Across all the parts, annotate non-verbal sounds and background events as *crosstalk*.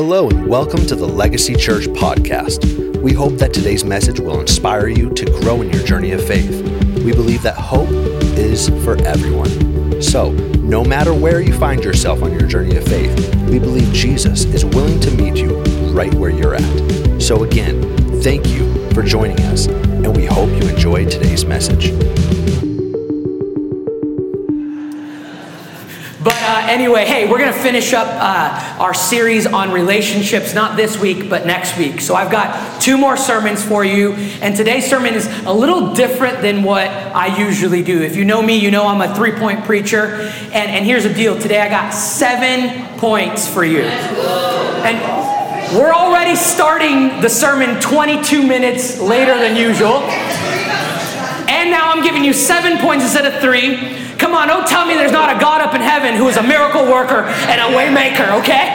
Hello, and welcome to the Legacy Church podcast. We hope that today's message will inspire you to grow in your journey of faith. We believe that hope is for everyone. So, no matter where you find yourself on your journey of faith, we believe Jesus is willing to meet you right where you're at. So, again, thank you for joining us, and we hope you enjoy today's message. Anyway, hey, we're going to finish up uh, our series on relationships, not this week, but next week. So I've got two more sermons for you. And today's sermon is a little different than what I usually do. If you know me, you know I'm a three point preacher. And, and here's the deal today I got seven points for you. And we're already starting the sermon 22 minutes later than usual. And now I'm giving you seven points instead of three. Come on, don't tell me there's not a God up in heaven who is a miracle worker and a waymaker, okay?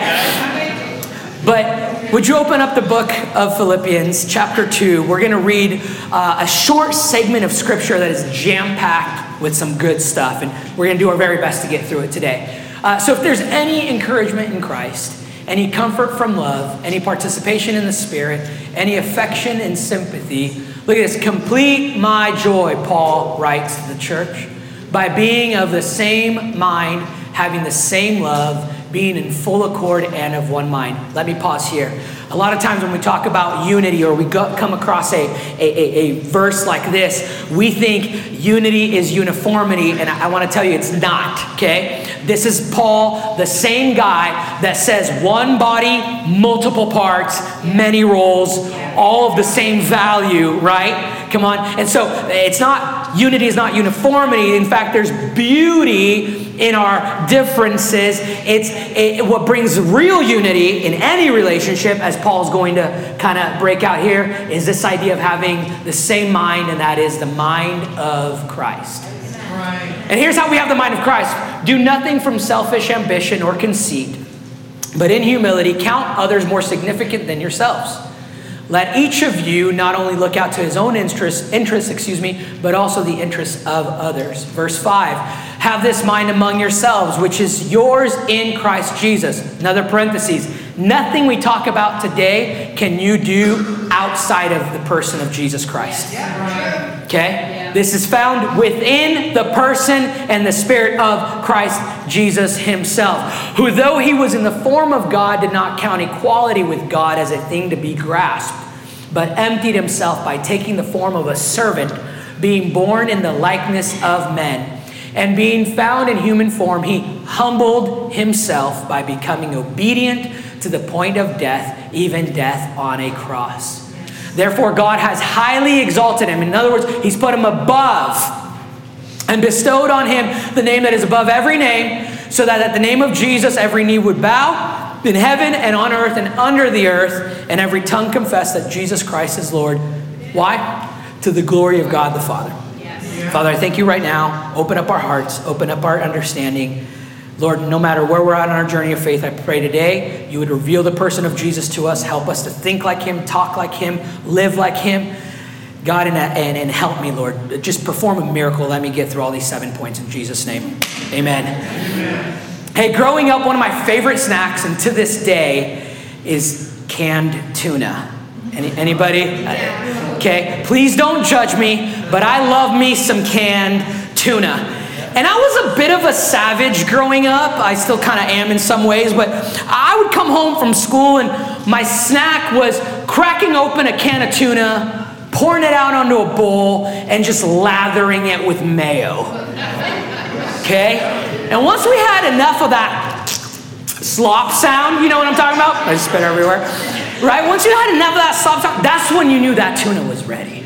But would you open up the book of Philippians, chapter 2? We're going to read uh, a short segment of scripture that is jam packed with some good stuff, and we're going to do our very best to get through it today. Uh, so, if there's any encouragement in Christ, any comfort from love, any participation in the Spirit, any affection and sympathy, look at this complete my joy, Paul writes to the church by being of the same mind, having the same love, being in full accord and of one mind. Let me pause here. A lot of times when we talk about unity or we go, come across a, a, a, a, verse like this, we think unity is uniformity, and I, I want to tell you it's not, okay? This is Paul, the same guy that says one body, multiple parts, many roles, all of the same value, right? Come on. And so it's not, unity is not uniformity. In fact, there's beauty in our differences. It's it, what brings real unity in any relationship, as Paul's going to kind of break out here, is this idea of having the same mind, and that is the mind of Christ. And here's how we have the mind of Christ do nothing from selfish ambition or conceit, but in humility count others more significant than yourselves. Let each of you not only look out to his own interests, interests, excuse me, but also the interests of others. Verse 5 Have this mind among yourselves, which is yours in Christ Jesus. Another parenthesis. Nothing we talk about today can you do outside of the person of Jesus Christ. Okay? This is found within the person and the spirit of Christ Jesus himself, who, though he was in the form of God, did not count equality with God as a thing to be grasped, but emptied himself by taking the form of a servant, being born in the likeness of men. And being found in human form, he humbled himself by becoming obedient to the point of death, even death on a cross. Therefore, God has highly exalted him. In other words, he's put him above and bestowed on him the name that is above every name, so that at the name of Jesus every knee would bow in heaven and on earth and under the earth, and every tongue confess that Jesus Christ is Lord. Why? To the glory of God the Father. Yes. Father, I thank you right now. Open up our hearts, open up our understanding. Lord, no matter where we're at on our journey of faith, I pray today you would reveal the person of Jesus to us. Help us to think like him, talk like him, live like him. God, and, and, and help me, Lord. Just perform a miracle. Let me get through all these seven points in Jesus' name. Amen. Amen. Hey, growing up, one of my favorite snacks, and to this day, is canned tuna. Any, anybody? Okay, please don't judge me, but I love me some canned tuna. And I was a bit of a savage growing up. I still kind of am in some ways, but I would come home from school and my snack was cracking open a can of tuna, pouring it out onto a bowl, and just lathering it with mayo. Okay? And once we had enough of that slop sound, you know what I'm talking about? I just spit everywhere. Right? Once you had enough of that slop sound, that's when you knew that tuna was ready.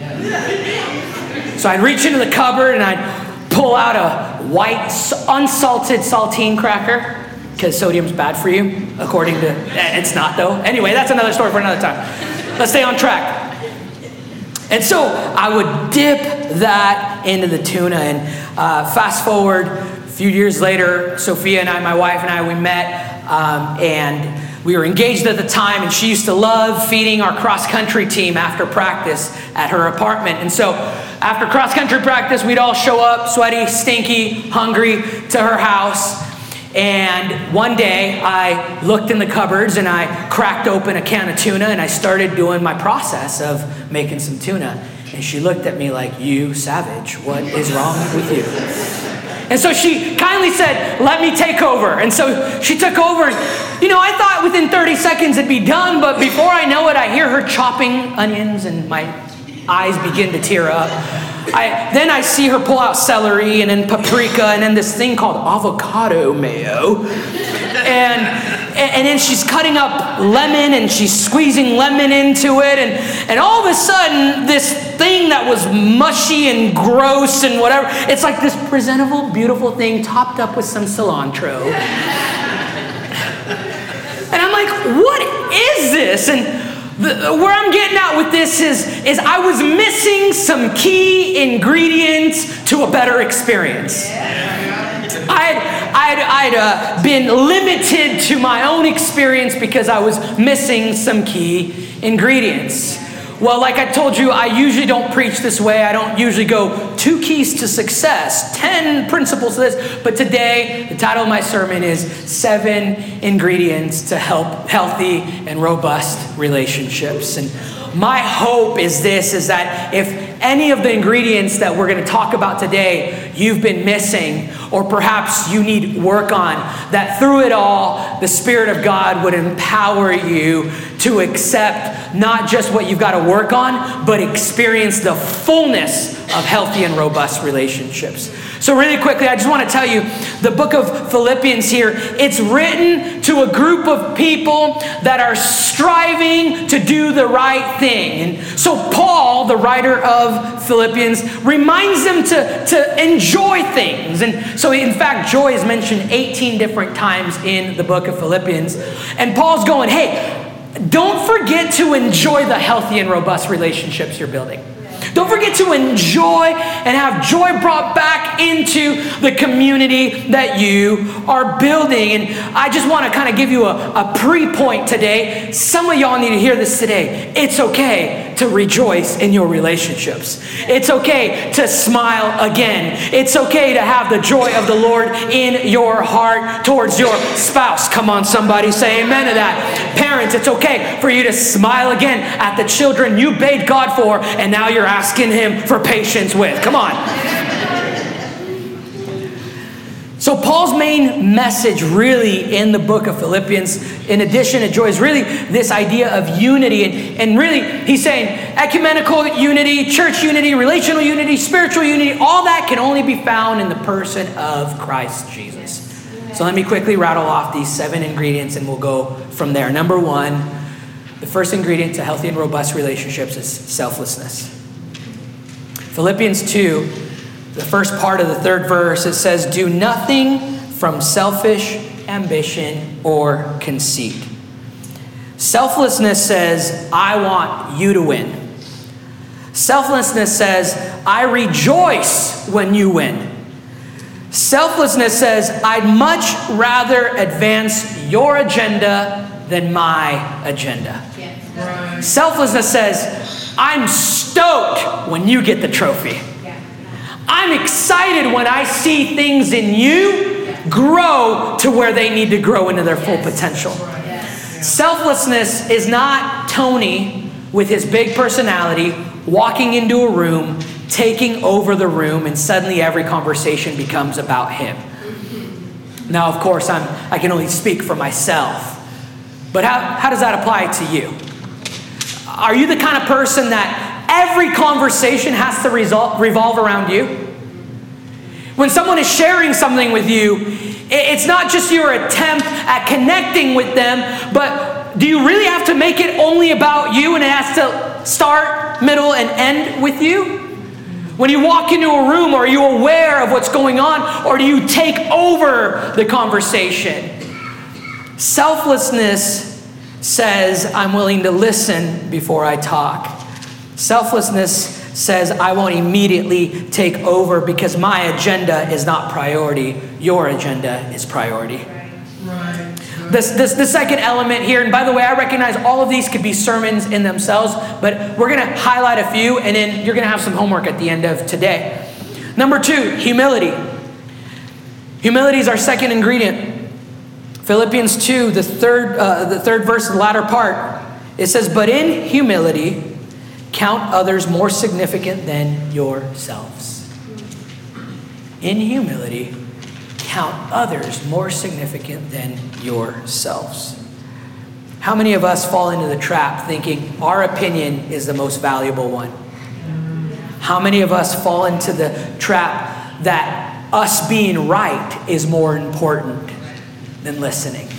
So I'd reach into the cupboard and I'd pull out a white, unsalted saltine cracker because sodium's bad for you, according to. Eh, it's not, though. Anyway, that's another story for another time. Let's stay on track. And so I would dip that into the tuna, and uh, fast forward a few years later, Sophia and I, my wife and I, we met, um, and we were engaged at the time, and she used to love feeding our cross country team after practice at her apartment. And so, after cross country practice, we'd all show up, sweaty, stinky, hungry, to her house. And one day I looked in the cupboards and I cracked open a can of tuna and I started doing my process of making some tuna. And she looked at me like, You savage, what is wrong with you? And so she kindly said, Let me take over. And so she took over. You know, I thought within 30 seconds it'd be done, but before I know it, I hear her chopping onions and my eyes begin to tear up. I, then I see her pull out celery and then paprika and then this thing called avocado mayo. And, and then she's cutting up lemon and she's squeezing lemon into it. And, and all of a sudden, this thing that was mushy and gross and whatever, it's like this presentable, beautiful thing topped up with some cilantro. *laughs* And I'm like, what is this? And the, where I'm getting at with this is, is I was missing some key ingredients to a better experience. I'd, I'd, I'd uh, been limited to my own experience because I was missing some key ingredients. Well, like I told you, I usually don't preach this way. I don't usually go two keys to success, 10 principles to this. But today, the title of my sermon is Seven Ingredients to Help Healthy and Robust Relationships. And my hope is this is that if any of the ingredients that we're going to talk about today you've been missing or perhaps you need work on that through it all the spirit of god would empower you to accept not just what you've got to work on but experience the fullness of healthy and robust relationships so, really quickly, I just want to tell you the book of Philippians here, it's written to a group of people that are striving to do the right thing. And so, Paul, the writer of Philippians, reminds them to, to enjoy things. And so, in fact, joy is mentioned 18 different times in the book of Philippians. And Paul's going, hey, don't forget to enjoy the healthy and robust relationships you're building. Don't forget to enjoy and have joy brought back into the community that you are building. And I just want to kind of give you a, a pre point today. Some of y'all need to hear this today. It's okay to rejoice in your relationships, it's okay to smile again. It's okay to have the joy of the Lord in your heart towards your spouse. Come on, somebody say amen to that. Parents, it's okay for you to smile again at the children you bade God for, and now you're asking Asking him for patience with. Come on. So, Paul's main message, really, in the book of Philippians, in addition to joy, is really this idea of unity. And, and really, he's saying ecumenical unity, church unity, relational unity, spiritual unity, all that can only be found in the person of Christ Jesus. So, let me quickly rattle off these seven ingredients and we'll go from there. Number one, the first ingredient to healthy and robust relationships is selflessness. Philippians 2, the first part of the third verse, it says, Do nothing from selfish ambition or conceit. Selflessness says, I want you to win. Selflessness says, I rejoice when you win. Selflessness says, I'd much rather advance your agenda than my agenda. Yes. Selflessness says, I'm stoked when you get the trophy. I'm excited when I see things in you grow to where they need to grow into their full potential. Selflessness is not Tony with his big personality walking into a room, taking over the room, and suddenly every conversation becomes about him. Now, of course, I'm, I can only speak for myself. But how, how does that apply to you? Are you the kind of person that every conversation has to resol- revolve around you? When someone is sharing something with you, it's not just your attempt at connecting with them, but do you really have to make it only about you and it has to start, middle, and end with you? When you walk into a room, are you aware of what's going on, or do you take over the conversation? Selflessness says, I'm willing to listen before I talk. Selflessness says, I won't immediately take over because my agenda is not priority. Your agenda is priority. Right. This, this, the second element here, and by the way, I recognize all of these could be sermons in themselves, but we're going to highlight a few, and then you're going to have some homework at the end of today. Number two, humility. Humility is our second ingredient. Philippians 2, the third, uh, the third verse, the latter part, it says, But in humility, count others more significant than yourselves. In humility, count others more significant than yourselves. How many of us fall into the trap thinking our opinion is the most valuable one? How many of us fall into the trap that us being right is more important than listening,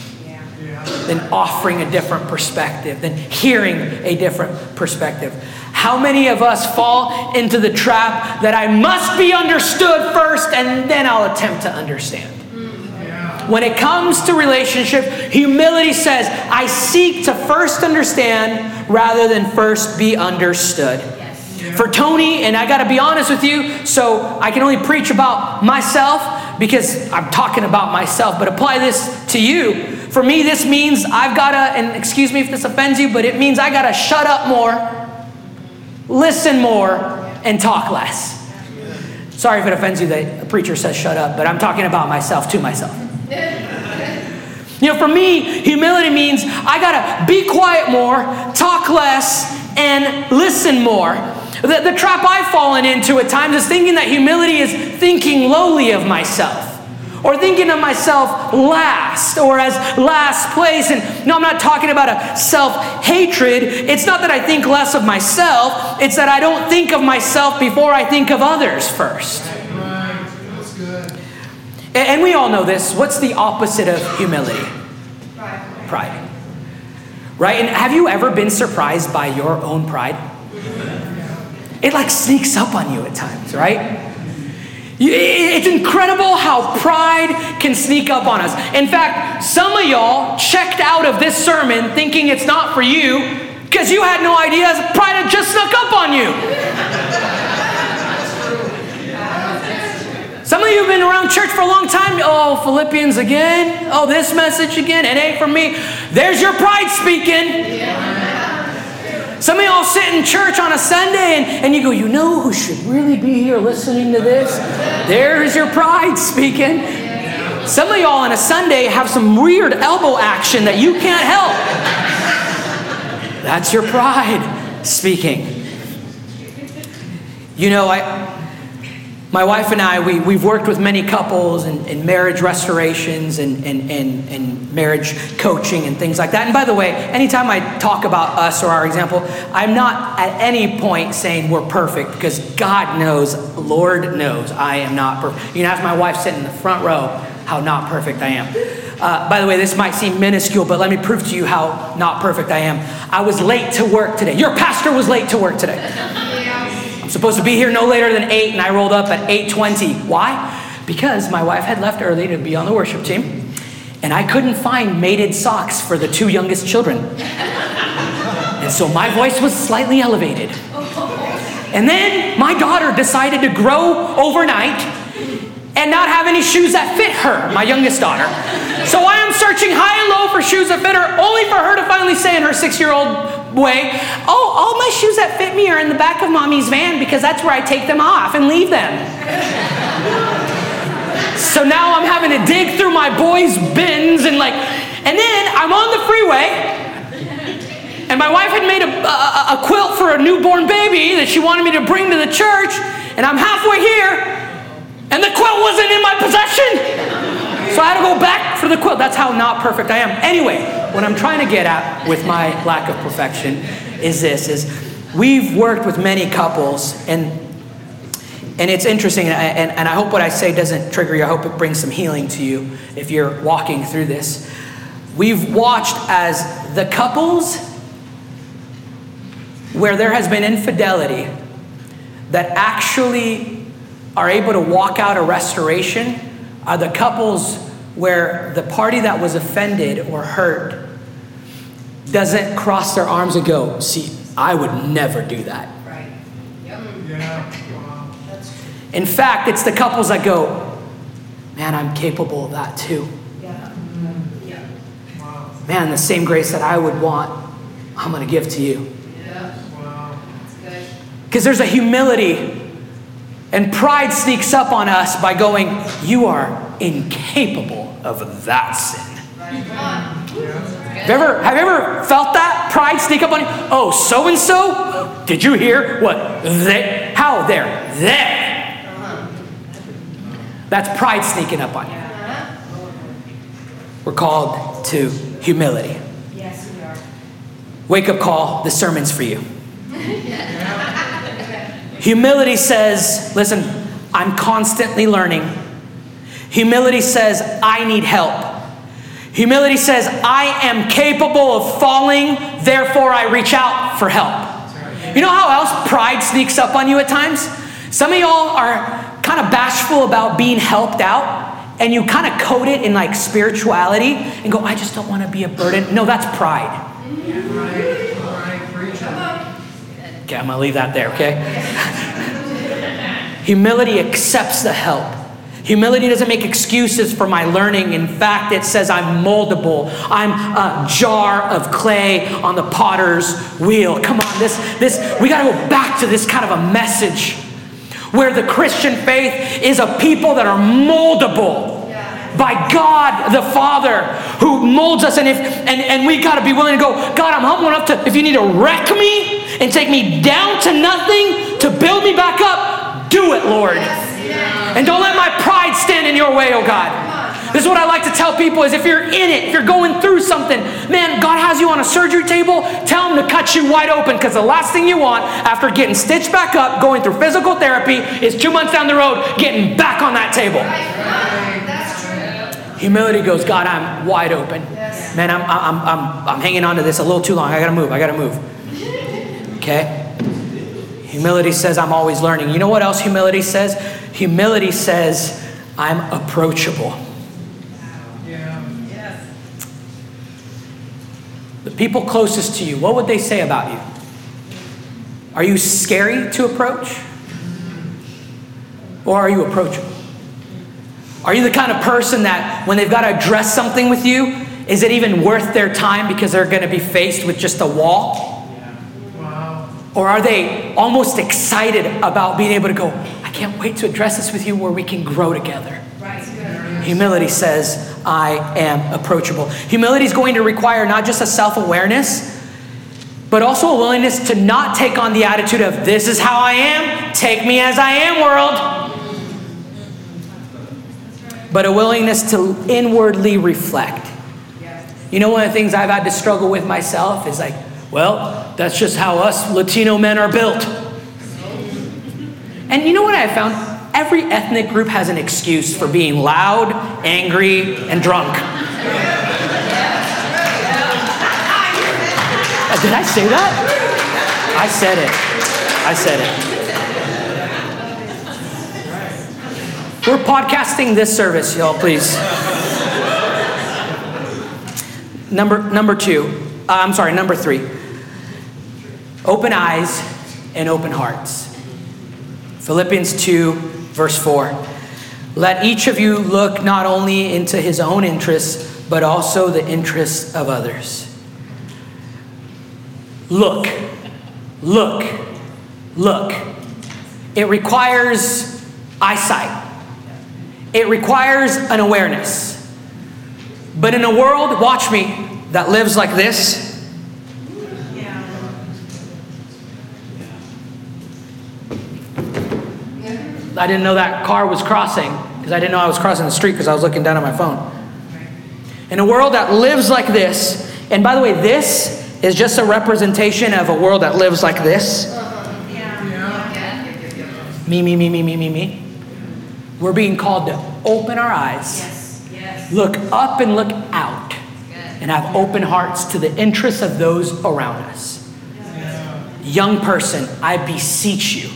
than offering a different perspective, than hearing a different perspective? How many of us fall into the trap that I must be understood first and then I'll attempt to understand? Mm-hmm. When it comes to relationship, humility says, I seek to first understand rather than first be understood. For Tony, and I got to be honest with you, so I can only preach about myself because I'm talking about myself, but apply this to you. For me, this means I've got to, and excuse me if this offends you, but it means I got to shut up more, listen more, and talk less. Sorry if it offends you that a preacher says shut up, but I'm talking about myself to myself. *laughs* You know, for me, humility means I gotta be quiet more, talk less, and listen more. The, the trap I've fallen into at times is thinking that humility is thinking lowly of myself. Or thinking of myself last or as last place. And no, I'm not talking about a self hatred. It's not that I think less of myself, it's that I don't think of myself before I think of others first. And we all know this. What's the opposite of humility? Pride. Pride. Right? And have you ever been surprised by your own pride? It like sneaks up on you at times, right? It's incredible how pride can sneak up on us. In fact, some of y'all checked out of this sermon thinking it's not for you because you had no idea pride had just snuck up on you. Some of you have been around church for a long time. Oh, Philippians again. Oh, this message again. It ain't for me. There's your pride speaking. Some of y'all sit in church on a Sunday and, and you go, you know who should really be here listening to this? There's your pride speaking. Some of y'all on a Sunday have some weird elbow action that you can't help. That's your pride speaking. You know, I, my wife and I, we, we've worked with many couples and, and marriage restorations and, and, and, and marriage coaching and things like that. And by the way, anytime I talk about us or our example, I'm not at any point saying we're perfect because God knows, Lord knows, I am not perfect. You can ask my wife sitting in the front row how not perfect I am. Uh, by the way, this might seem minuscule, but let me prove to you how not perfect I am. I was late to work today. Your pastor was late to work today. I'm supposed to be here no later than 8, and I rolled up at 8.20. Why? Because my wife had left early to be on the worship team, and I couldn't find mated socks for the two youngest children. And so my voice was slightly elevated. And then my daughter decided to grow overnight and not have any shoes that fit her, my youngest daughter. So I am searching high and low for shoes that fit her, only for her to finally say in her six year old way, oh, all my shoes that fit me are in the back of mommy's van because that's where I take them off and leave them. so now I'm having to dig through my boys' bins and like, and then I'm on the freeway. And my wife had made a, a, a quilt for a newborn baby that she wanted me to bring to the church. And I'm halfway here, and the quilt wasn't in my possession. So I had to go back for the quilt. That's how not perfect I am. Anyway, what I'm trying to get at with my lack of perfection is this is we've worked with many couples and and it's interesting and, and I hope what I say doesn't trigger you. I hope it brings some healing to you if you're walking through this. We've watched as the couples where there has been infidelity that actually are able to walk out a restoration are the couples where the party that was offended or hurt doesn't cross their arms and go, see, I would never do that. Right. Yep. Yeah. Wow. In fact, it's the couples that go, man, I'm capable of that too. Yeah. Mm-hmm. Yeah. Wow. Man, the same grace that I would want, I'm going to give to you. Yeah. Wow. Because there's a humility and pride sneaks up on us by going, You are incapable of that sin. Have you ever, have you ever felt that pride sneak up on you? Oh, so and so? Did you hear what they? How there? There. That's pride sneaking up on you. We're called to humility. Yes, we are. Wake up call. The sermon's for you. Humility says, listen, I'm constantly learning. Humility says, I need help. Humility says, I am capable of falling, therefore I reach out for help. You know how else pride sneaks up on you at times? Some of y'all are kind of bashful about being helped out, and you kind of code it in like spirituality and go, I just don't want to be a burden. No, that's pride. Okay, I'm going to leave that there, okay? *laughs* Humility accepts the help. Humility doesn't make excuses for my learning. In fact, it says I'm moldable. I'm a jar of clay on the potter's wheel. Come on, this, this, we got to go back to this kind of a message where the Christian faith is a people that are moldable by God the Father who molds us. And if and, and we gotta be willing to go, God, I'm humble enough to if you need to wreck me and take me down to nothing to build me back up, do it, Lord. And don't let my pride stand in your way, oh God. This is what I like to tell people is if you're in it, if you're going through something, man, God has you on a surgery table, tell him to cut you wide open because the last thing you want after getting stitched back up, going through physical therapy, is two months down the road getting back on that table. Humility goes, God, I'm wide open. Man, I'm, I'm, I'm, I'm hanging on to this a little too long. I gotta move. I gotta move. *laughs* Okay? Humility says, I'm always learning. You know what else humility says? Humility says, I'm approachable. The people closest to you, what would they say about you? Are you scary to approach? Or are you approachable? Are you the kind of person that when they've got to address something with you, is it even worth their time because they're going to be faced with just a wall? Or are they almost excited about being able to go, I can't wait to address this with you where we can grow together? Humility says, I am approachable. Humility is going to require not just a self awareness, but also a willingness to not take on the attitude of, this is how I am, take me as I am, world. But a willingness to inwardly reflect. You know, one of the things I've had to struggle with myself is like, well, that's just how us Latino men are built. And you know what I found? Every ethnic group has an excuse for being loud, angry, and drunk. Uh, Did I say that? I said it. I said it. We're podcasting this service, y'all, please. Number, number two, uh, I'm sorry, number three. Open eyes and open hearts. Philippians 2, verse 4. Let each of you look not only into his own interests, but also the interests of others. Look, look, look. It requires eyesight, it requires an awareness. But in a world, watch me, that lives like this, I didn't know that car was crossing because I didn't know I was crossing the street because I was looking down at my phone. In a world that lives like this, and by the way, this is just a representation of a world that lives like this. Me, me, me, me, me, me, me. We're being called to open our eyes, look up and look out, and have open hearts to the interests of those around us. Young person, I beseech you,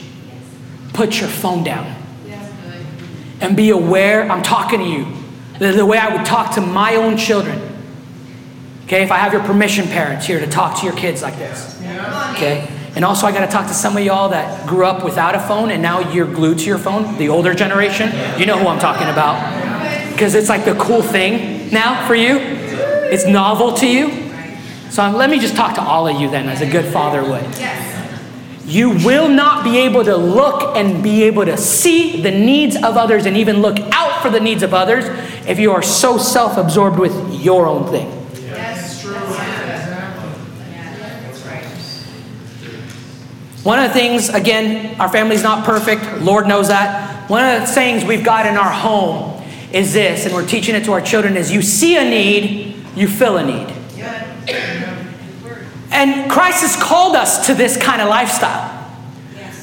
put your phone down and be aware. I'm talking to you the, way I would talk to my own children. Okay, if I have your permission, parents, here to talk to your kids like this. Okay, and also I got to talk to some of y'all that grew up without a phone and now you're glued to your phone, the older generation. You know who I'm talking about. Because it's like the cool thing now for you, it's novel to you. So let me just talk to all of you then, as a good father would. You will not be able to look and be able to see the needs of others and even look out for the needs of others if you are so self absorbed with your own thing. Yes, true. One of the things, again, our family's not perfect, Lord knows that. One of the sayings we've got in our home is this, and we're teaching it to our children, is you see a need, you fill a need. And Christ has called us to this kind of lifestyle.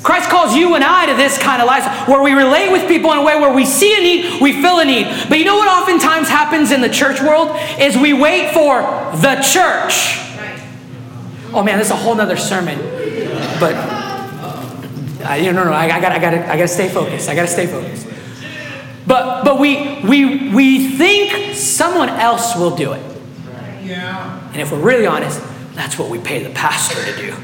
Christ calls you and I to this kind of lifestyle where we relate with people in a way where we see a need, we fill a need. But you know what oftentimes happens in the church world is we wait for the church. Oh man, this is a whole nother sermon. But uh, you know, no, no, I, I got, I got, I got to stay focused. I got to stay focused. But but we we we think someone else will do it. Yeah. And if we're really honest, that's what we pay the pastor to do.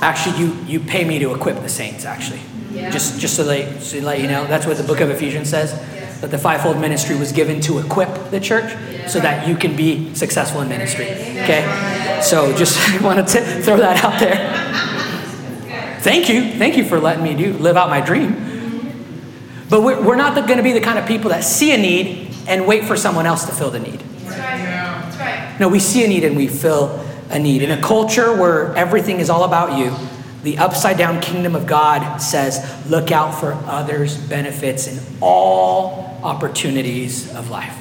Actually, you, you pay me to equip the saints, actually. Yeah. Just, just so, they, so let you know, that's what the book of Ephesians says. Yes. That the fivefold ministry was given to equip the church so that you can be successful in ministry. Okay? So just *laughs* wanted to throw that out there. Thank you. Thank you for letting me do live out my dream. But we're, we're not going to be the kind of people that see a need and wait for someone else to fill the need. No, we see a need and we fill a need. In a culture where everything is all about you, the upside down kingdom of God says, look out for others' benefits in all opportunities of life.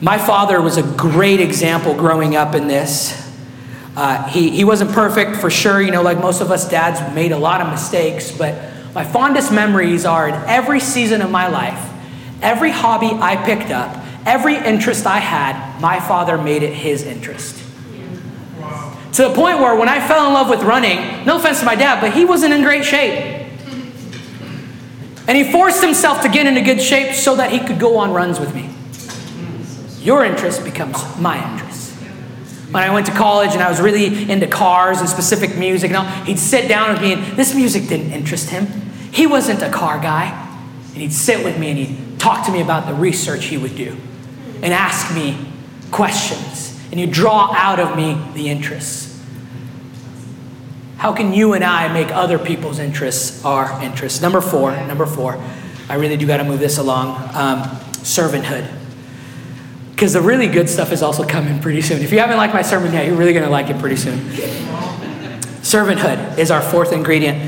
My father was a great example growing up in this. Uh, he, he wasn't perfect for sure, you know, like most of us dads made a lot of mistakes, but my fondest memories are in every season of my life, every hobby I picked up, Every interest I had, my father made it his interest. To the point where when I fell in love with running, no offense to my dad, but he wasn't in great shape. And he forced himself to get into good shape so that he could go on runs with me. Your interest becomes my interest. When I went to college and I was really into cars and specific music, and all, he'd sit down with me, and this music didn't interest him. He wasn't a car guy. And he'd sit with me and he'd talk to me about the research he would do and ask me questions, and you draw out of me the interests. How can you and I make other people's interests our interests? Number four, number four, I really do got to move this along um, servanthood. Because the really good stuff is also coming pretty soon. If you haven't liked my sermon yet, you're really going to like it pretty soon. Servanthood is our fourth ingredient.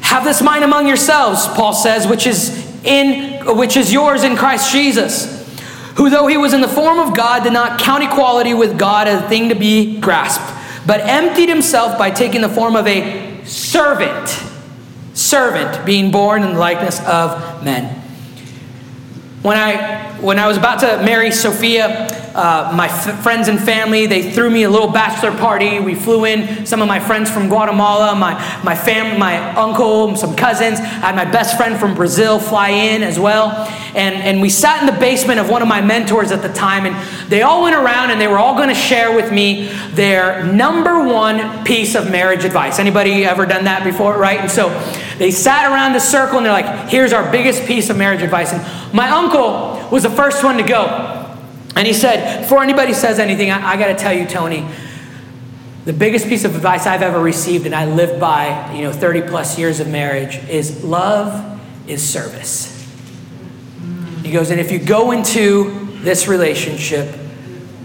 Have this mind among yourselves, Paul says, which is in which is yours in Christ Jesus who, though he was in the form of God, did not count equality with God as a thing to be grasped, but emptied himself by taking the form of a servant. Servant, being born in the likeness of men. When I, when I was about to marry Sophia, uh, my f- friends and family, they threw me a little bachelor party. We flew in some of my friends from Guatemala, my, my family, my uncle, some cousins. I had my best friend from Brazil fly in as well. And, and we sat in the basement of one of my mentors at the time, and they all went around and they were all going to share with me their number one piece of marriage advice. Anybody ever done that before, right? And so they sat around the circle and they're like, here's our biggest piece of marriage advice. And my uncle was the first one to go. And he said, before anybody says anything, I, I got to tell you, Tony, the biggest piece of advice I've ever received, and I lived by, you know, 30 plus years of marriage, is love is service. He goes, and if you go into this relationship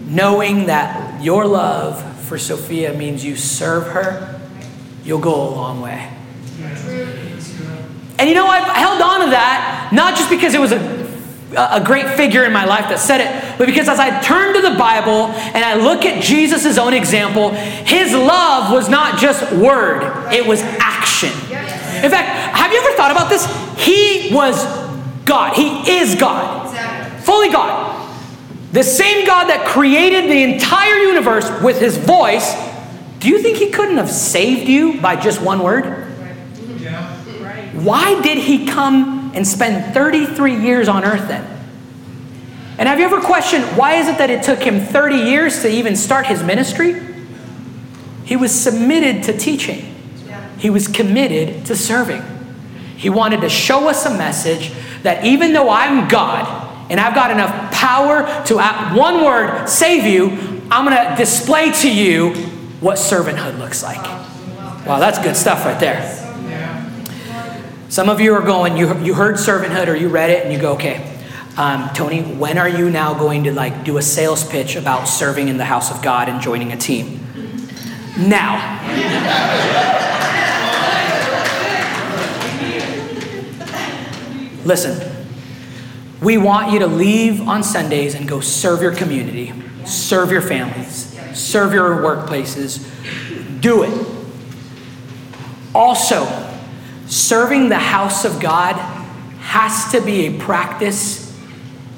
knowing that your love for Sophia means you serve her, you'll go a long way. And you know, I've held on to that, not just because it was a a great figure in my life that said it, but because as I turn to the Bible and I look at Jesus' own example, his love was not just word, it was action. In fact, have you ever thought about this? He was God, he is God, fully God. The same God that created the entire universe with his voice, do you think he couldn't have saved you by just one word? Why did he come and spend 33 years on earth then. And have you ever questioned why is it that it took him 30 years to even start his ministry? He was submitted to teaching. He was committed to serving. He wanted to show us a message that even though I'm God and I've got enough power to, at one word, save you, I'm going to display to you what servanthood looks like. Wow, that's good stuff right there. Some of you are going, you, you heard servanthood or you read it and you go, okay, um, Tony, when are you now going to like do a sales pitch about serving in the house of God and joining a team? Now. Listen, we want you to leave on Sundays and go serve your community, serve your families, serve your workplaces. Do it. Also, serving the house of God has to be a practice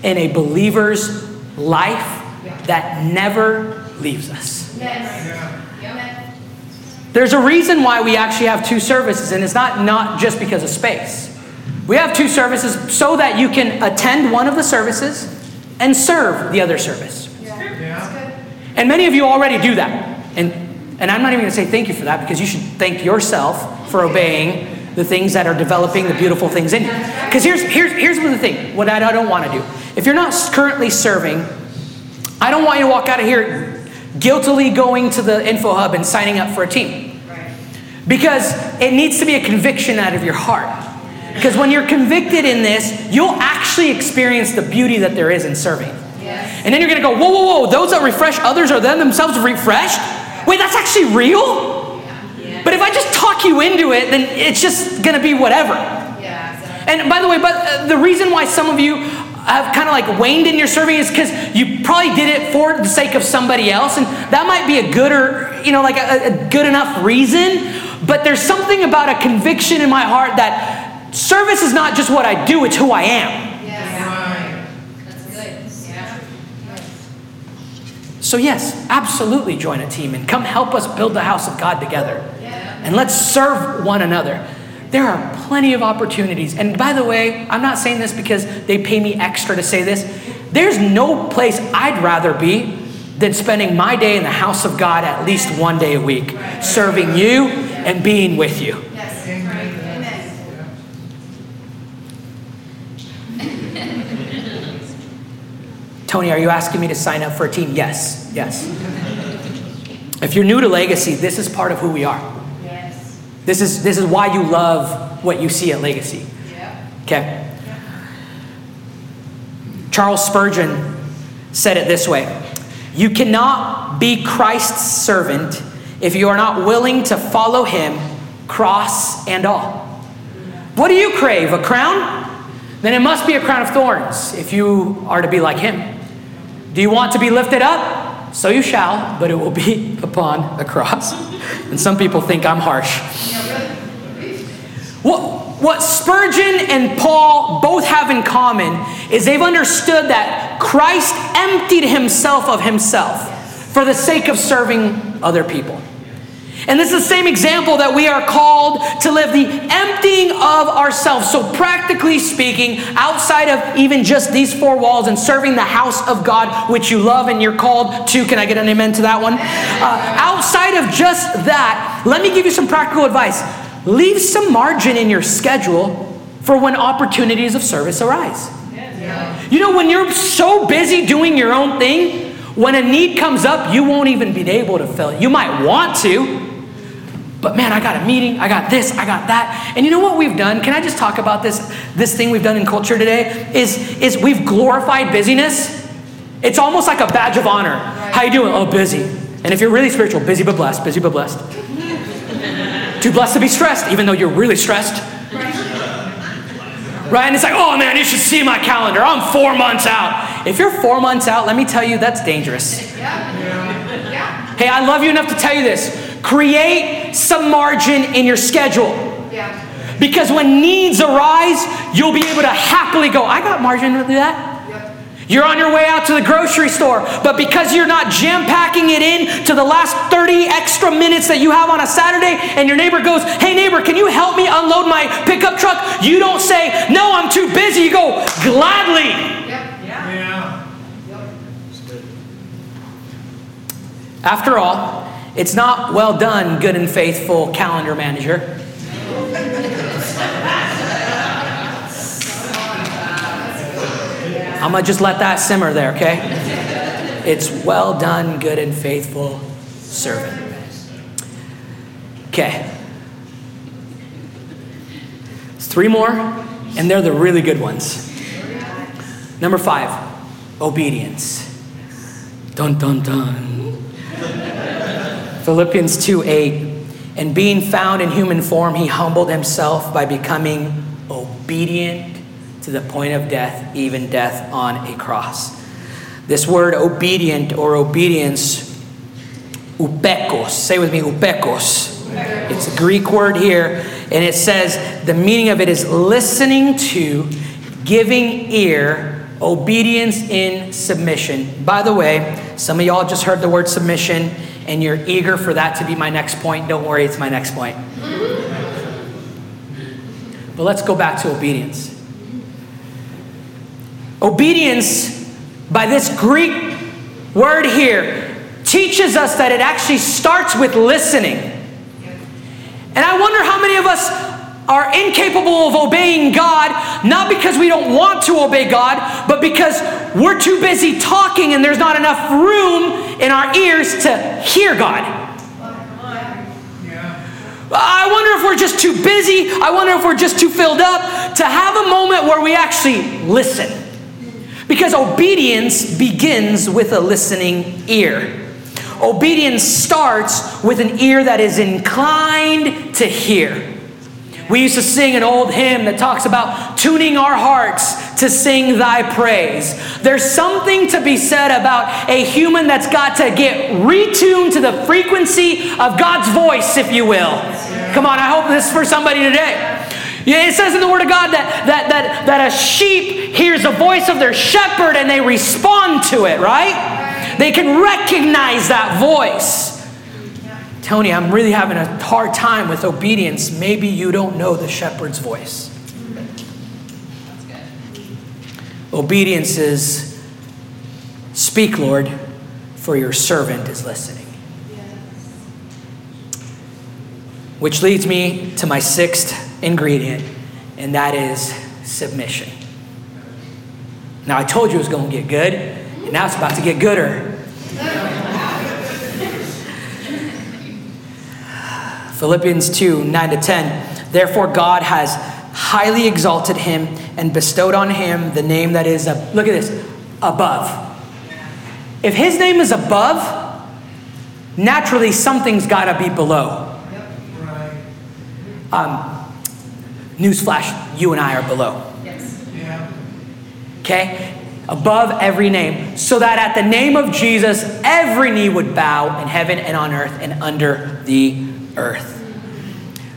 in a believer's life that never leaves us. There's a reason why we actually have two services, and it's not, not just because of space. We have two services so that you can attend one of the services and serve the other service. And many of you already do that. And, and I'm not even going to say thank you for that because you should thank yourself for obeying the things that are developing the beautiful things in you. Because here's, here's, here's the thing what I don't want to do. If you're not currently serving, I don't want you to walk out of here guiltily going to the info hub and signing up for a team. Because it needs to be a conviction out of your heart. Because when you're convicted in this, you'll actually experience the beauty that there is in serving. Yes. And then you're going to go, whoa, whoa, whoa, those that refresh others are them themselves refreshed? Wait, that's actually real? Yeah. But if I just talk you into it, then it's just going to be whatever. Yeah, exactly. And by the way, but uh, the reason why some of you have kind of like waned in your serving is because you probably did it for the sake of somebody else, and that might be a good or you know like a, a good enough reason. But there's something about a conviction in my heart that Service is not just what I do, it's who I am. Yes. That's good. Yeah. So, yes, absolutely join a team and come help us build the house of God together. And let's serve one another. There are plenty of opportunities. And by the way, I'm not saying this because they pay me extra to say this. There's no place I'd rather be than spending my day in the house of God at least one day a week, serving you and being with you. Tony, are you asking me to sign up for a team? Yes, yes. If you're new to Legacy, this is part of who we are. This is, this is why you love what you see at Legacy. Yeah. Okay? Charles Spurgeon said it this way You cannot be Christ's servant if you are not willing to follow him, cross and all. What do you crave? A crown? Then it must be a crown of thorns if you are to be like him. Do you want to be lifted up? So you shall, but it will be *laughs* upon a cross. And some people think I'm harsh. What, what Spurgeon and Paul both have in common is they've understood that Christ emptied himself of himself for the sake of serving other people. And this is the same example that we are called to live the emptying of ourselves. So, practically speaking, outside of even just these four walls and serving the house of God, which you love and you're called to, can I get an amen to that one? Uh, outside of just that, let me give you some practical advice. Leave some margin in your schedule for when opportunities of service arise. You know, when you're so busy doing your own thing, when a need comes up, you won't even be able to fill it. You might want to, but man, I got a meeting, I got this, I got that. And you know what we've done? Can I just talk about this this thing we've done in culture today? Is is we've glorified busyness. It's almost like a badge of honor. How you doing? Oh, busy. And if you're really spiritual, busy but blessed, busy but blessed. Too blessed to be stressed, even though you're really stressed. Right? And it's like, oh man, you should see my calendar. I'm four months out. If you're four months out, let me tell you, that's dangerous. Hey, I love you enough to tell you this. Create some margin in your schedule. Yeah. Because when needs arise, you'll be able to happily go, I got margin to do that. You're on your way out to the grocery store, but because you're not jam packing it in to the last 30 extra minutes that you have on a Saturday, and your neighbor goes, Hey, neighbor, can you help me unload my pickup truck? You don't say, No, I'm too busy. You go, Gladly. Yeah. yeah. After all, it's not well done, good and faithful calendar manager. I'm going to just let that simmer there, okay? It's well done, good and faithful servant. Okay. Three more, and they're the really good ones. Number five, obedience. Dun dun dun. Philippians 2 8. And being found in human form, he humbled himself by becoming obedient to the point of death, even death on a cross. This word obedient or obedience, upekos. Say with me, upekos. It's a Greek word here, and it says the meaning of it is listening to, giving ear, obedience in submission. By the way, some of y'all just heard the word submission and you're eager for that to be my next point. Don't worry, it's my next point. But let's go back to obedience. Obedience, by this Greek word here, teaches us that it actually starts with listening. And I wonder how many of us are incapable of obeying God, not because we don't want to obey God, but because we're too busy talking and there's not enough room in our ears to hear God. I wonder if we're just too busy. I wonder if we're just too filled up to have a moment where we actually listen. Because obedience begins with a listening ear. Obedience starts with an ear that is inclined to hear. We used to sing an old hymn that talks about tuning our hearts to sing thy praise. There's something to be said about a human that's got to get retuned to the frequency of God's voice, if you will. Come on, I hope this is for somebody today. It says in the Word of God that, that, that, that a sheep hears the voice of their shepherd and they respond to it, right? They can recognize that voice. Tony, I'm really having a hard time with obedience. Maybe you don't know the shepherd's voice. Obedience is speak, Lord, for your servant is listening. Which leads me to my sixth ingredient, and that is submission. Now, I told you it was going to get good, and now it's about to get gooder. *laughs* Philippians 2 9 to 10. Therefore, God has highly exalted him and bestowed on him the name that is, a, look at this, above. If his name is above, naturally something's got to be below. Um, newsflash, you and I are below. Yes. Okay? Above every name, so that at the name of Jesus, every knee would bow in heaven and on earth and under the earth.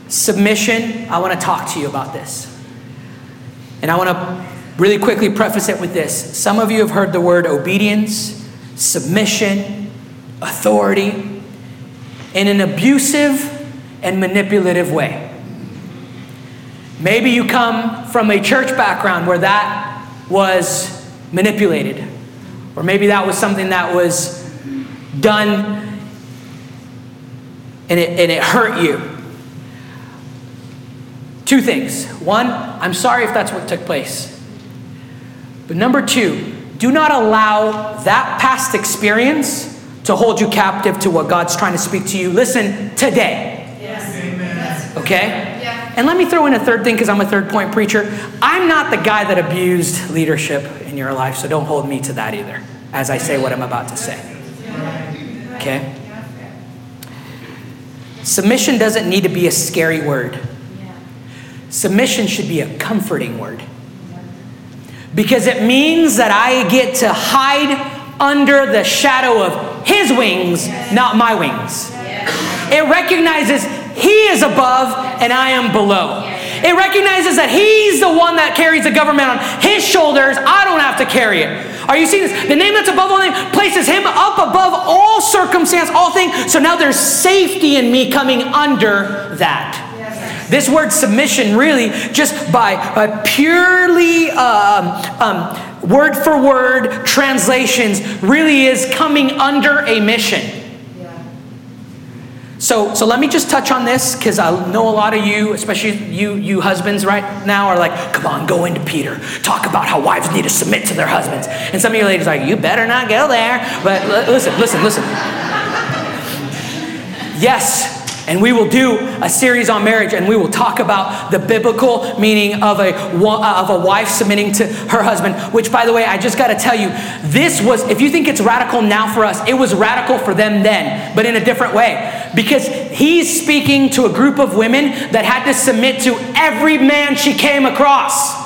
Submission, I want to talk to you about this. And I want to really quickly preface it with this. Some of you have heard the word obedience, submission, authority in an abusive and manipulative way. Maybe you come from a church background where that was manipulated, or maybe that was something that was done and it, and it hurt you. Two things. One, I'm sorry if that's what took place. But number two, do not allow that past experience to hold you captive to what God's trying to speak to you. Listen today. Yes. Amen. Okay? And let me throw in a third thing because I'm a third point preacher. I'm not the guy that abused leadership in your life, so don't hold me to that either as I say what I'm about to say. Okay? Submission doesn't need to be a scary word. Submission should be a comforting word. Because it means that I get to hide under the shadow of His wings, not my wings. It recognizes He is above and I am below. It recognizes that He's the one that carries the government on His shoulders. I don't have to carry it. Are you seeing this? The name that's above all names places Him up above all circumstance, all things. So now there's safety in me coming under that. This word submission, really, just by, purely um, um, word for word translations, really is coming under a mission. So, so let me just touch on this because I know a lot of you, especially you, you husbands right now, are like, come on, go into Peter. Talk about how wives need to submit to their husbands. And some of you ladies are like, you better not go there. But l- listen, listen, listen. Yes, And we will do a series on marriage and we will talk about the biblical meaning of a, uh, of a wife submitting to her husband, which, by the way, I just got to tell you, this was, if you think it's radical now for us, it was radical for them then, but in a different way. Because he's speaking to a group of women that had to submit to every man she came across.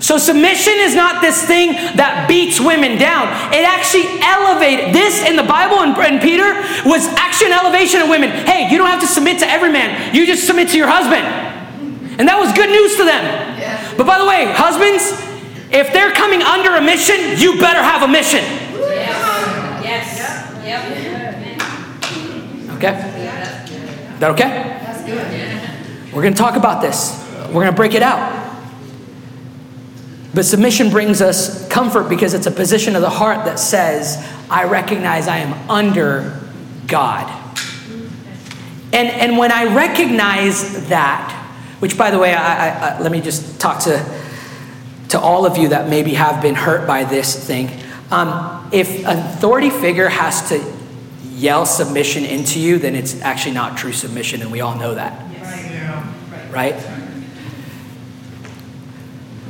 So submission is not this thing that beats women down. It actually elevated. This in the Bible and, and Peter was actually an elevation of women. Hey, you don't have to submit to every man. You just submit to your husband. And that was good news to them. Yeah. But by the way, husbands, if they're coming under a mission, you better have a mission. Yes. Yes. Yep. Okay? Is that okay? That's good. We're going to talk about this. We're going to break it out. But submission brings us comfort because it's a position of the heart that says, I recognize I am under God. And, and when I recognize that, which by the way, I, I, I, let me just talk to, to all of you that maybe have been hurt by this thing. Um, if an authority figure has to yell submission into you, then it's actually not true submission, and we all know that. Yes. Right?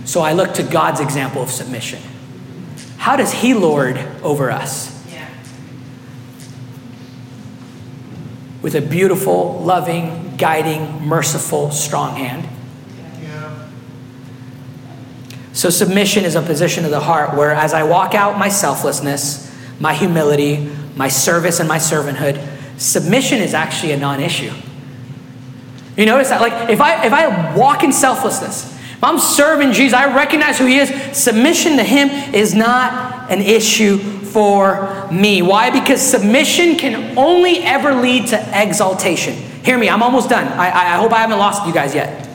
So I look to God's example of submission. How does He lord over us? With a beautiful, loving, guiding, merciful, strong hand. So, submission is a position of the heart where, as I walk out my selflessness, my humility, my service, and my servanthood, submission is actually a non issue. You notice that? Like, if I, if I walk in selflessness, if I'm serving Jesus, I recognize who He is. Submission to Him is not an issue for me. Why? Because submission can only ever lead to exaltation. Hear me, I'm almost done. I, I hope I haven't lost you guys yet.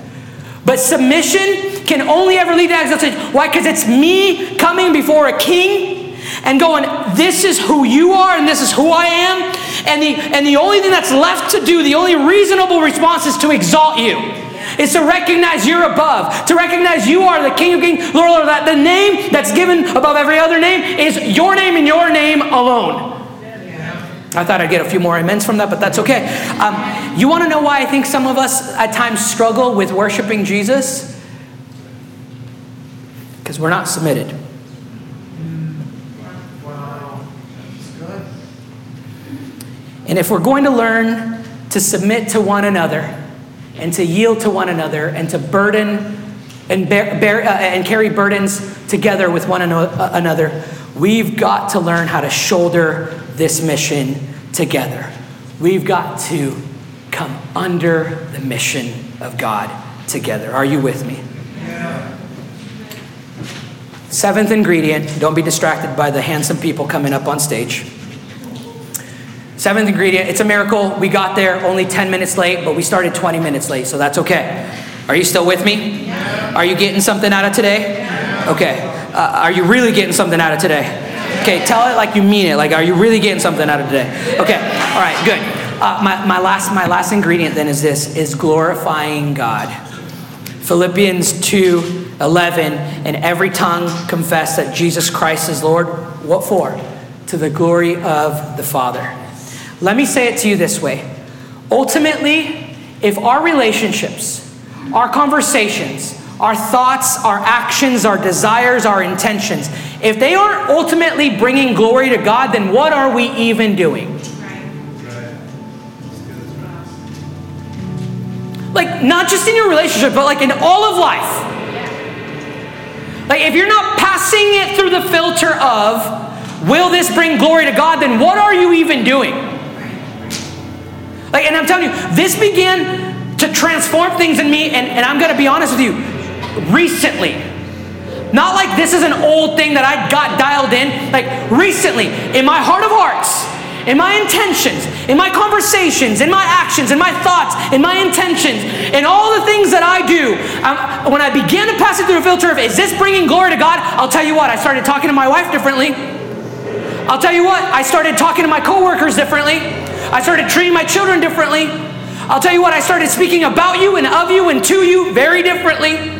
But submission can only ever lead to exaltation. Why? Because it's me coming before a king and going, This is who you are and this is who I am. And the, and the only thing that's left to do, the only reasonable response is to exalt you is to recognize you're above, to recognize you are the King of Kings, Lord, Lord, that the name that's given above every other name is your name and your name alone. I thought I'd get a few more amens from that, but that's okay. Um, you want to know why I think some of us at times struggle with worshiping Jesus? Because we're not submitted. And if we're going to learn to submit to one another, and to yield to one another and to burden and, bear, bear uh, and carry burdens together with one uh, another, we've got to learn how to shoulder this mission together. We've got to come under the mission of God together. Are you with me? Yeah. Seventh ingredient don't be distracted by the handsome people coming up on stage. Seventh ingredient, it's a miracle. We got there only 10 minutes late, but we started 20 minutes late, so that's okay. Are you still with me? Are you getting something out of today? Okay. Uh, are you really getting something out of today? Okay, tell it like you mean it. Like, are you really getting something out of today? Okay, all right, good. Uh, my, my, last, my last ingredient then is this, is glorifying God. Philippians 2, 11, and every tongue confess that Jesus Christ is Lord. What for? To the glory of the Father. Let me say it to you this way ultimately, if our relationships, our conversations, our thoughts, our actions, our desires, our intentions, if they aren't ultimately bringing glory to God, then what are we even doing? Like, not just in your relationship, but like in all of life. Like, if you're not passing it through the filter of, will this bring glory to God, then what are you even doing? Like, and I'm telling you, this began to transform things in me, and, and I'm gonna be honest with you, recently. Not like this is an old thing that I got dialed in, like recently, in my heart of hearts, in my intentions, in my conversations, in my actions, in my thoughts, in my intentions, in all the things that I do. Um, when I began to pass it through a filter of, is this bringing glory to God? I'll tell you what, I started talking to my wife differently. I'll tell you what, I started talking to my coworkers differently. I started treating my children differently. I'll tell you what, I started speaking about you and of you and to you very differently.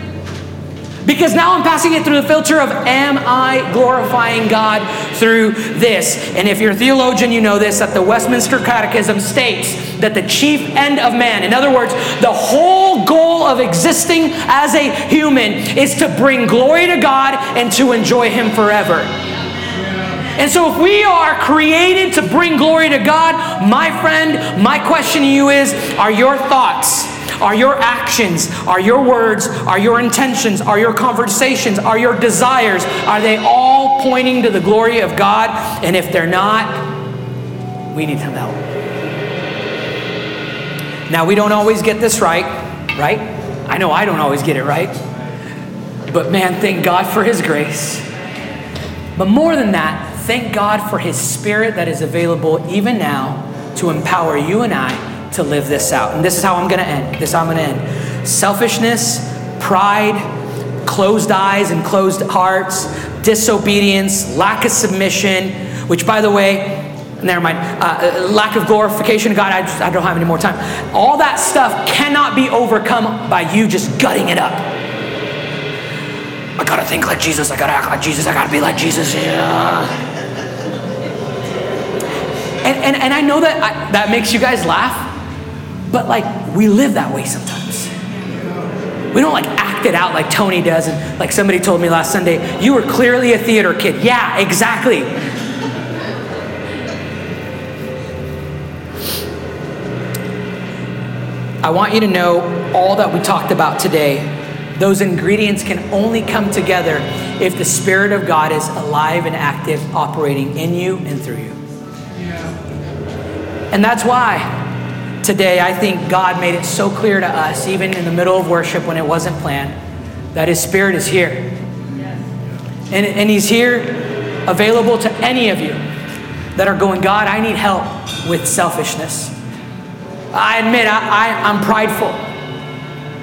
Because now I'm passing it through the filter of am I glorifying God through this? And if you're a theologian, you know this that the Westminster Catechism states that the chief end of man, in other words, the whole goal of existing as a human is to bring glory to God and to enjoy Him forever. And so, if we are created to bring glory to God, my friend, my question to you is are your thoughts, are your actions, are your words, are your intentions, are your conversations, are your desires, are they all pointing to the glory of God? And if they're not, we need some help. Now, we don't always get this right, right? I know I don't always get it right. But man, thank God for His grace. But more than that, thank God for His Spirit that is available even now to empower you and I to live this out. And this is how I'm going to end. This is how I'm going to end. Selfishness, pride, closed eyes and closed hearts, disobedience, lack of submission, which, by the way, never mind, uh, lack of glorification of God, I, just, I don't have any more time. All that stuff cannot be overcome by you just gutting it up. I gotta think like Jesus, I gotta act like Jesus, I gotta be like Jesus. Yeah. And, and, and I know that I, that makes you guys laugh, but like we live that way sometimes. We don't like act it out like Tony does. And like somebody told me last Sunday, you were clearly a theater kid. Yeah, exactly. I want you to know all that we talked about today. Those ingredients can only come together if the Spirit of God is alive and active, operating in you and through you. And that's why today I think God made it so clear to us, even in the middle of worship when it wasn't planned, that His Spirit is here. And, and He's here available to any of you that are going, God, I need help with selfishness. I admit I, I, I'm prideful.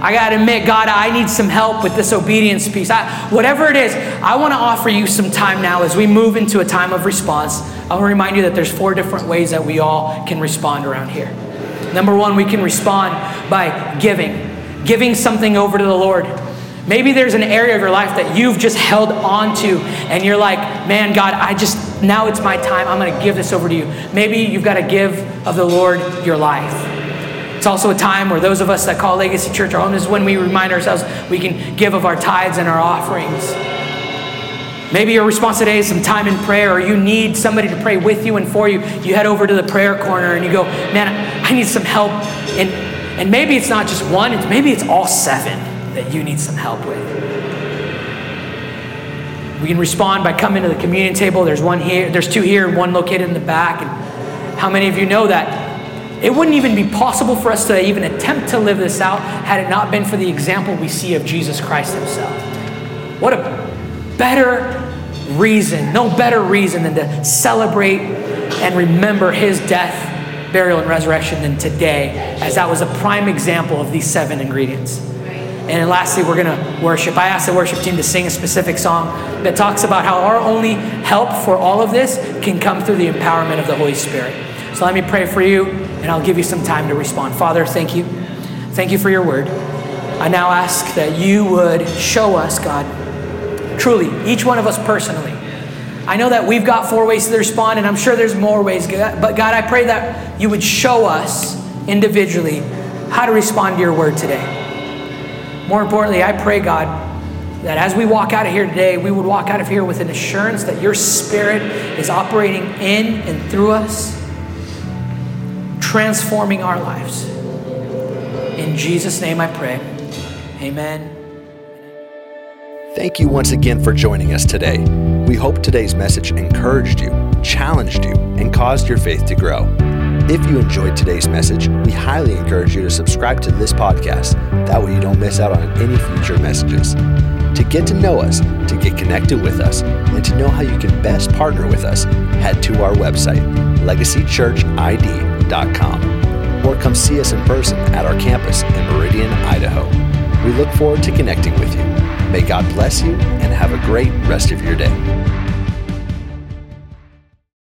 I got to admit, God, I need some help with this obedience piece. I, whatever it is, I want to offer you some time now as we move into a time of response. I want to remind you that there's four different ways that we all can respond around here. Number one, we can respond by giving, giving something over to the Lord. Maybe there's an area of your life that you've just held on to, and you're like, man, God, I just, now it's my time. I'm going to give this over to you. Maybe you've got to give of the Lord your life. It's also a time where those of us that call Legacy Church our home is when we remind ourselves we can give of our tithes and our offerings. Maybe your response today is some time in prayer, or you need somebody to pray with you and for you. You head over to the prayer corner and you go, Man, I need some help. And, and maybe it's not just one, it's, maybe it's all seven that you need some help with. We can respond by coming to the communion table. There's one here, there's two here, one located in the back. And how many of you know that it wouldn't even be possible for us to even attempt to live this out had it not been for the example we see of Jesus Christ Himself. What a better reason, no better reason than to celebrate and remember His death, burial, and resurrection than today, as that was a prime example of these seven ingredients. And lastly, we're going to worship. I asked the worship team to sing a specific song that talks about how our only help for all of this can come through the empowerment of the Holy Spirit. So let me pray for you, and I'll give you some time to respond. Father, thank you. Thank you for your word. I now ask that you would show us, God, truly, each one of us personally. I know that we've got four ways to respond, and I'm sure there's more ways. But God, I pray that you would show us individually how to respond to your word today. More importantly, I pray, God, that as we walk out of here today, we would walk out of here with an assurance that your spirit is operating in and through us transforming our lives. In Jesus' name I pray. Amen. Thank you once again for joining us today. We hope today's message encouraged you, challenged you, and caused your faith to grow. If you enjoyed today's message, we highly encourage you to subscribe to this podcast. That way, you don't miss out on any future messages. To get to know us, to get connected with us, and to know how you can best partner with us, head to our website, legacychurchid.com or come see us in person at our campus in Meridian, Idaho. We look forward to connecting with you. May God bless you and have a great rest of your day.